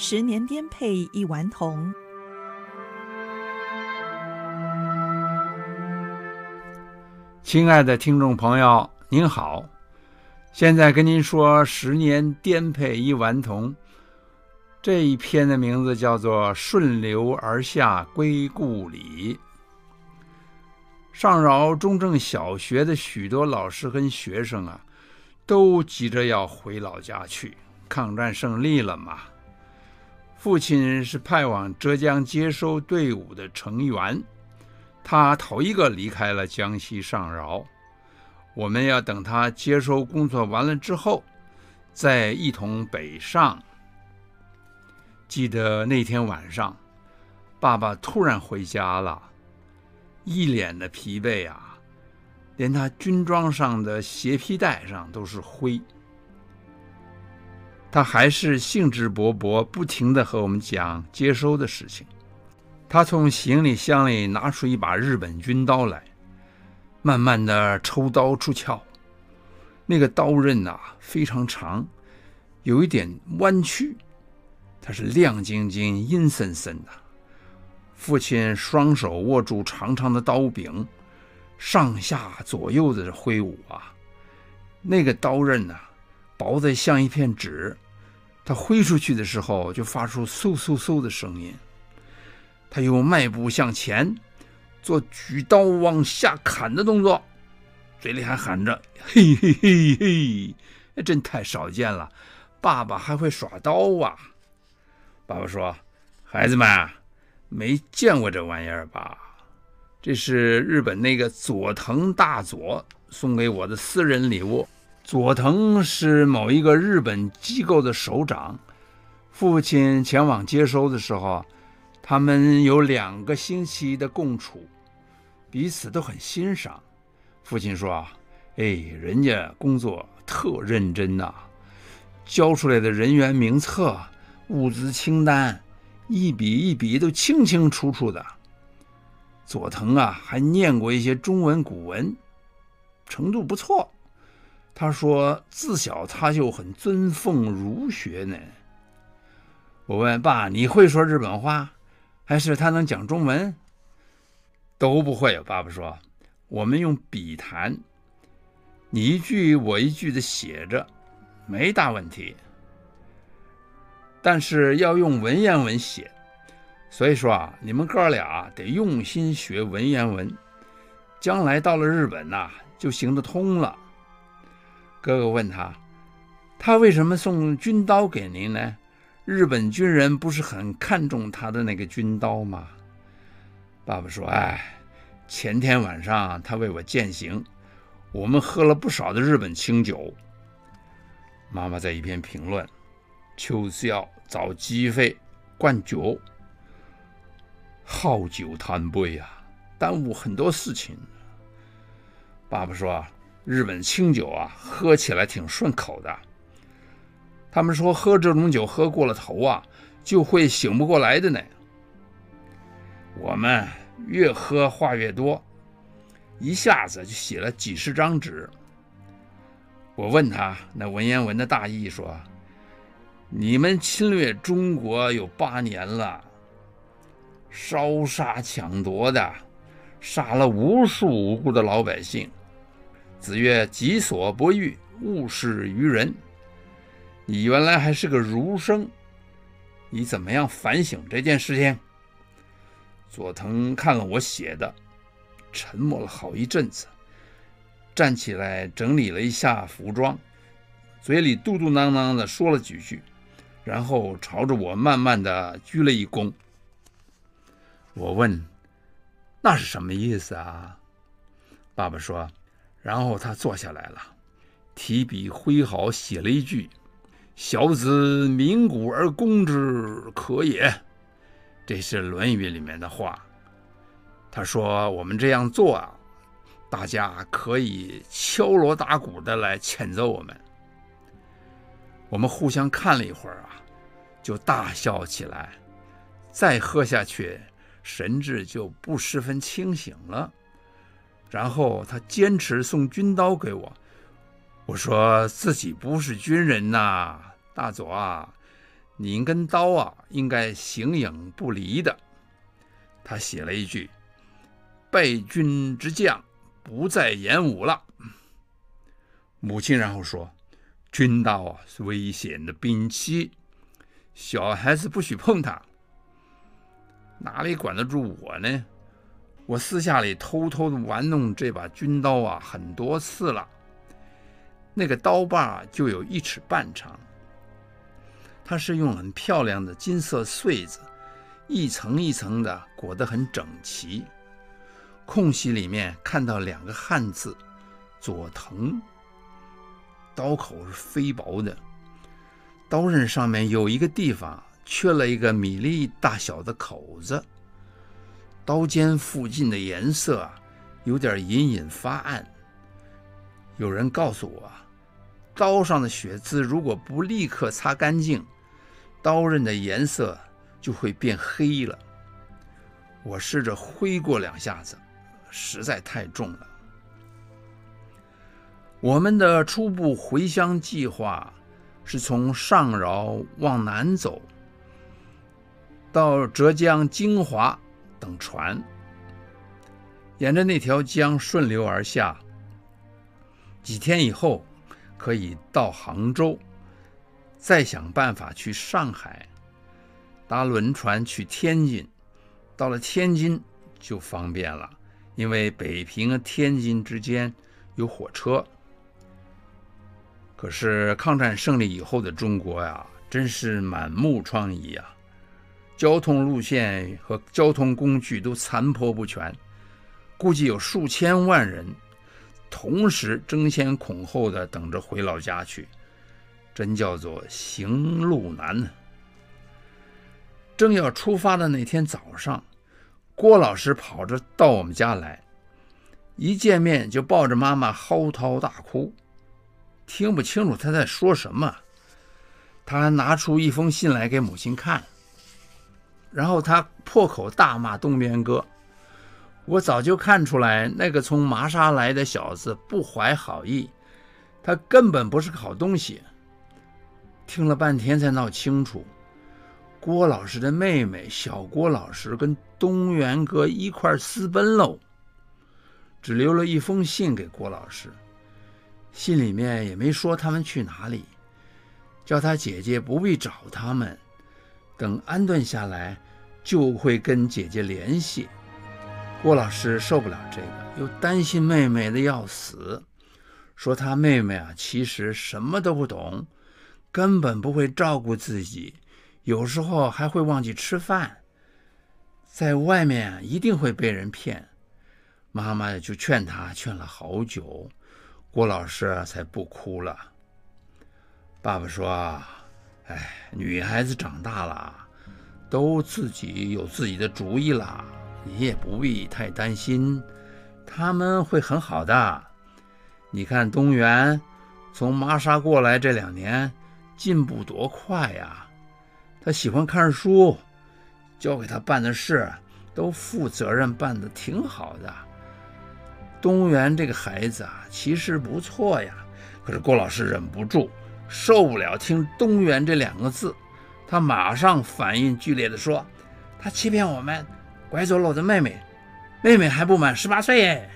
十年颠沛一顽童。亲爱的听众朋友，您好，现在跟您说《十年颠沛一顽童》这一篇的名字叫做《顺流而下归故里》。上饶中正小学的许多老师跟学生啊，都急着要回老家去。抗战胜利了嘛，父亲是派往浙江接收队伍的成员。他头一个离开了江西上饶，我们要等他接收工作完了之后，再一同北上。记得那天晚上，爸爸突然回家了，一脸的疲惫啊，连他军装上的斜皮带上都是灰。他还是兴致勃勃，不停地和我们讲接收的事情。他从行李箱里拿出一把日本军刀来，慢慢地抽刀出鞘。那个刀刃呐，非常长，有一点弯曲，它是亮晶晶、阴森森的。父亲双手握住长长的刀柄，上下左右的挥舞啊。那个刀刃呐，薄得像一片纸，他挥出去的时候就发出嗖嗖嗖的声音。他又迈步向前，做举刀往下砍的动作，嘴里还喊着“嘿嘿嘿嘿”，真太少见了。爸爸还会耍刀啊！爸爸说：“孩子们，没见过这玩意儿吧？这是日本那个佐藤大佐送给我的私人礼物。佐藤是某一个日本机构的首长，父亲前往接收的时候。”他们有两个星期的共处，彼此都很欣赏。父亲说：“啊哎，人家工作特认真呐，交出来的人员名册、物资清单，一笔一笔都清清楚楚的。佐藤啊，还念过一些中文古文，程度不错。他说自小他就很尊奉儒学呢。”我问爸：“你会说日本话？”还是他能讲中文？都不会。爸爸说：“我们用笔谈，你一句我一句的写着，没大问题。但是要用文言文写，所以说啊，你们哥俩得用心学文言文，将来到了日本呐，就行得通了。”哥哥问他：“他为什么送军刀给您呢？”日本军人不是很看重他的那个军刀吗？爸爸说：“哎，前天晚上他为我饯行，我们喝了不少的日本清酒。”妈妈在一边评论：“就是要找机会灌酒，好酒贪杯呀，耽误很多事情。”爸爸说：“日本清酒啊，喝起来挺顺口的。”他们说喝这种酒喝过了头啊，就会醒不过来的呢。我们越喝话越多，一下子就写了几十张纸。我问他那文言文的大意，说：“你们侵略中国有八年了，烧杀抢夺的，杀了无数无辜的老百姓。子曰：己所不欲，勿施于人。”你原来还是个儒生，你怎么样反省这件事情？佐藤看了我写的，沉默了好一阵子，站起来整理了一下服装，嘴里嘟嘟囔囔的说了几句，然后朝着我慢慢的鞠了一躬。我问：“那是什么意思啊？”爸爸说：“然后他坐下来了，提笔挥毫写了一句。”小子鸣鼓而攻之，可也。这是《论语》里面的话。他说：“我们这样做啊，大家可以敲锣打鼓的来谴责我们。”我们互相看了一会儿啊，就大笑起来。再喝下去，神志就不十分清醒了。然后他坚持送军刀给我。我说自己不是军人呐。大佐啊，您跟刀啊应该形影不离的。他写了一句：“败军之将不再演武了。”母亲然后说：“军刀啊是危险的兵器，小孩子不许碰它。”哪里管得住我呢？我私下里偷偷的玩弄这把军刀啊，很多次了。那个刀把就有一尺半长，它是用很漂亮的金色穗子，一层一层的裹得很整齐。空隙里面看到两个汉字“佐藤”。刀口是飞薄的，刀刃上面有一个地方。缺了一个米粒大小的口子，刀尖附近的颜色啊，有点隐隐发暗。有人告诉我，刀上的血渍如果不立刻擦干净，刀刃的颜色就会变黑了。我试着挥过两下子，实在太重了。我们的初步回乡计划是从上饶往南走。到浙江金华等船，沿着那条江顺流而下。几天以后可以到杭州，再想办法去上海，搭轮船去天津。到了天津就方便了，因为北平和天津之间有火车。可是抗战胜利以后的中国呀，真是满目疮痍啊！交通路线和交通工具都残破不全，估计有数千万人同时争先恐后的等着回老家去，真叫做行路难呢。正要出发的那天早上，郭老师跑着到我们家来，一见面就抱着妈妈嚎啕大哭，听不清楚他在说什么，他还拿出一封信来给母亲看。然后他破口大骂东边哥，我早就看出来那个从麻沙来的小子不怀好意，他根本不是个好东西。听了半天才闹清楚，郭老师的妹妹小郭老师跟东元哥一块私奔喽，只留了一封信给郭老师，信里面也没说他们去哪里，叫他姐姐不必找他们。等安顿下来，就会跟姐姐联系。郭老师受不了这个，又担心妹妹的要死，说他妹妹啊，其实什么都不懂，根本不会照顾自己，有时候还会忘记吃饭，在外面一定会被人骗。妈妈就劝他，劝了好久，郭老师才不哭了。爸爸说。哎，女孩子长大了，都自己有自己的主意了，你也不必太担心，他们会很好的。你看东元从麻沙过来这两年，进步多快呀！他喜欢看书，交给他办的事都负责任办的挺好的。东元这个孩子啊，其实不错呀。可是郭老师忍不住。受不了听“东元”这两个字，他马上反应剧烈地说：“他欺骗我们，拐走了我的妹妹，妹妹还不满十八岁耶。”